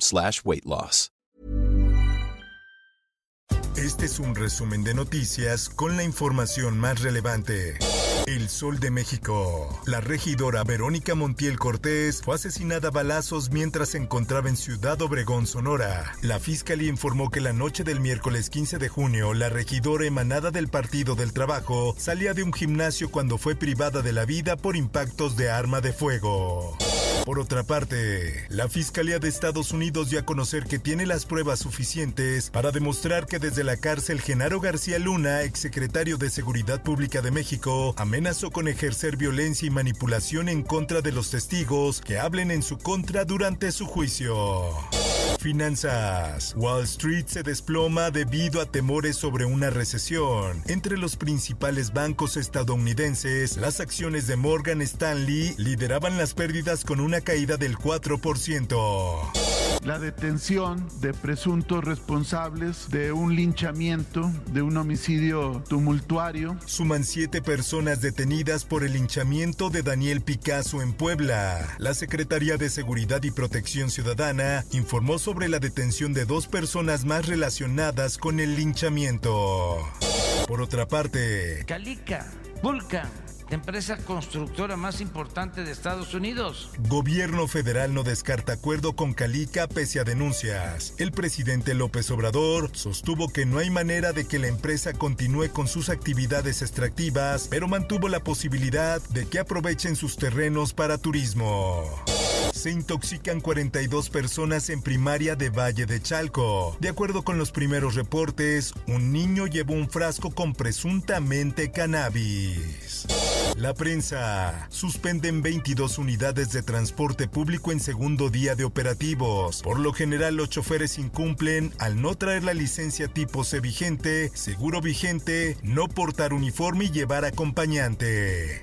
Slash weight loss. Este es un resumen de noticias con la información más relevante. El Sol de México. La regidora Verónica Montiel Cortés fue asesinada a balazos mientras se encontraba en Ciudad Obregón, Sonora. La fiscalía informó que la noche del miércoles 15 de junio, la regidora emanada del Partido del Trabajo salía de un gimnasio cuando fue privada de la vida por impactos de arma de fuego. Por otra parte, la Fiscalía de Estados Unidos dio a conocer que tiene las pruebas suficientes para demostrar que desde la cárcel Genaro García Luna, exsecretario de Seguridad Pública de México, amenazó con ejercer violencia y manipulación en contra de los testigos que hablen en su contra durante su juicio. Finanzas. Wall Street se desploma debido a temores sobre una recesión. Entre los principales bancos estadounidenses, las acciones de Morgan Stanley lideraban las pérdidas con una caída del 4% la detención de presuntos responsables de un linchamiento, de un homicidio tumultuario. Suman siete personas detenidas por el linchamiento de Daniel Picasso en Puebla. La Secretaría de Seguridad y Protección Ciudadana informó sobre la detención de dos personas más relacionadas con el linchamiento. Por otra parte, Calica, Vulcan empresa constructora más importante de Estados Unidos. Gobierno federal no descarta acuerdo con Calica pese a denuncias. El presidente López Obrador sostuvo que no hay manera de que la empresa continúe con sus actividades extractivas, pero mantuvo la posibilidad de que aprovechen sus terrenos para turismo. Se intoxican 42 personas en primaria de Valle de Chalco. De acuerdo con los primeros reportes, un niño llevó un frasco con presuntamente cannabis. La prensa. Suspenden 22 unidades de transporte público en segundo día de operativos. Por lo general, los choferes incumplen al no traer la licencia tipo C vigente, seguro vigente, no portar uniforme y llevar acompañante.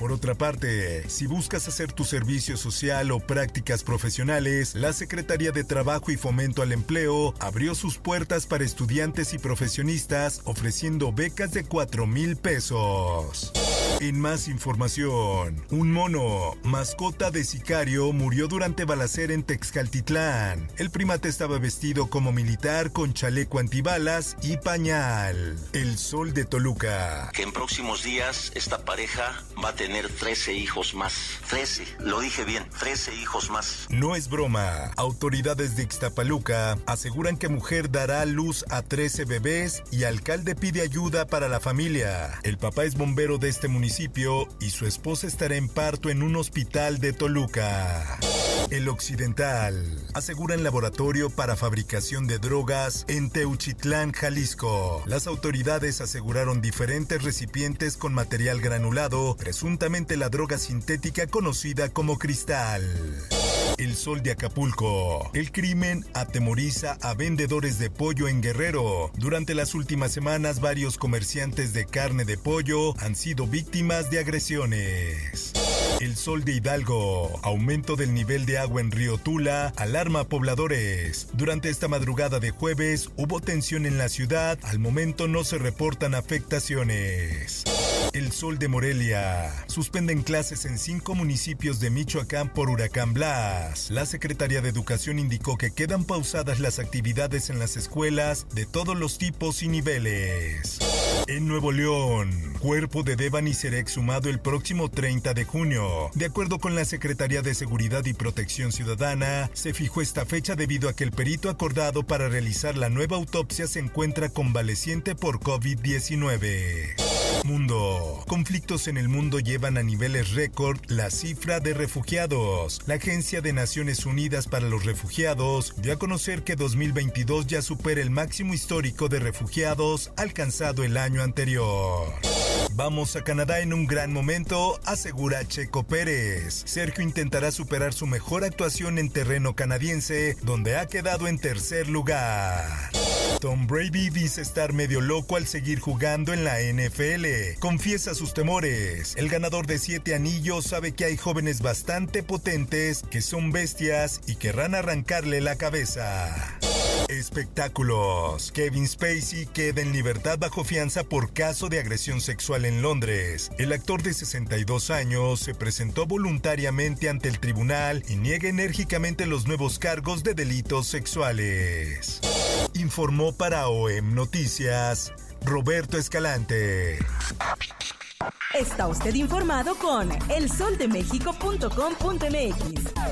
Por otra parte, si buscas hacer tu servicio social o prácticas profesionales, la Secretaría de Trabajo y Fomento al Empleo abrió sus puertas para estudiantes y profesionistas ofreciendo becas de 4 mil pesos. En más información, un mono, mascota de sicario, murió durante balacera en Texcaltitlán. El primate estaba vestido como militar con chaleco antibalas y pañal. El sol de Toluca. Que en próximos días esta pareja va a tener 13 hijos más. 13, lo dije bien, 13 hijos más. No es broma. Autoridades de Ixtapaluca aseguran que mujer dará luz a 13 bebés y alcalde pide ayuda para la familia. El papá es bombero de este municipio y su esposa estará en parto en un hospital de Toluca. El Occidental asegura en laboratorio para fabricación de drogas en Teuchitlán, Jalisco. Las autoridades aseguraron diferentes recipientes con material granulado, presuntamente la droga sintética conocida como cristal. El sol de Acapulco. El crimen atemoriza a vendedores de pollo en Guerrero. Durante las últimas semanas, varios comerciantes de carne de pollo han sido víctimas de agresiones. El sol de Hidalgo. Aumento del nivel de agua en Río Tula. Alarma a pobladores. Durante esta madrugada de jueves hubo tensión en la ciudad. Al momento no se reportan afectaciones. El Sol de Morelia. Suspenden clases en cinco municipios de Michoacán por huracán Blas. La Secretaría de Educación indicó que quedan pausadas las actividades en las escuelas de todos los tipos y niveles. En Nuevo León, cuerpo de Devani será exhumado el próximo 30 de junio. De acuerdo con la Secretaría de Seguridad y Protección Ciudadana, se fijó esta fecha debido a que el perito acordado para realizar la nueva autopsia se encuentra convaleciente por COVID-19. Mundo. Conflictos en el mundo llevan a niveles récord la cifra de refugiados. La Agencia de Naciones Unidas para los Refugiados dio a conocer que 2022 ya supera el máximo histórico de refugiados alcanzado el año anterior. Vamos a Canadá en un gran momento, asegura Checo Pérez. Sergio intentará superar su mejor actuación en terreno canadiense, donde ha quedado en tercer lugar. Tom Brady dice estar medio loco al seguir jugando en la NFL. Confiesa sus temores. El ganador de siete anillos sabe que hay jóvenes bastante potentes que son bestias y querrán arrancarle la cabeza. Espectáculos. Kevin Spacey queda en libertad bajo fianza por caso de agresión sexual en Londres. El actor de 62 años se presentó voluntariamente ante el tribunal y niega enérgicamente los nuevos cargos de delitos sexuales. Informó para OEM Noticias Roberto Escalante. Está usted informado con elsoldemexico.com.mx.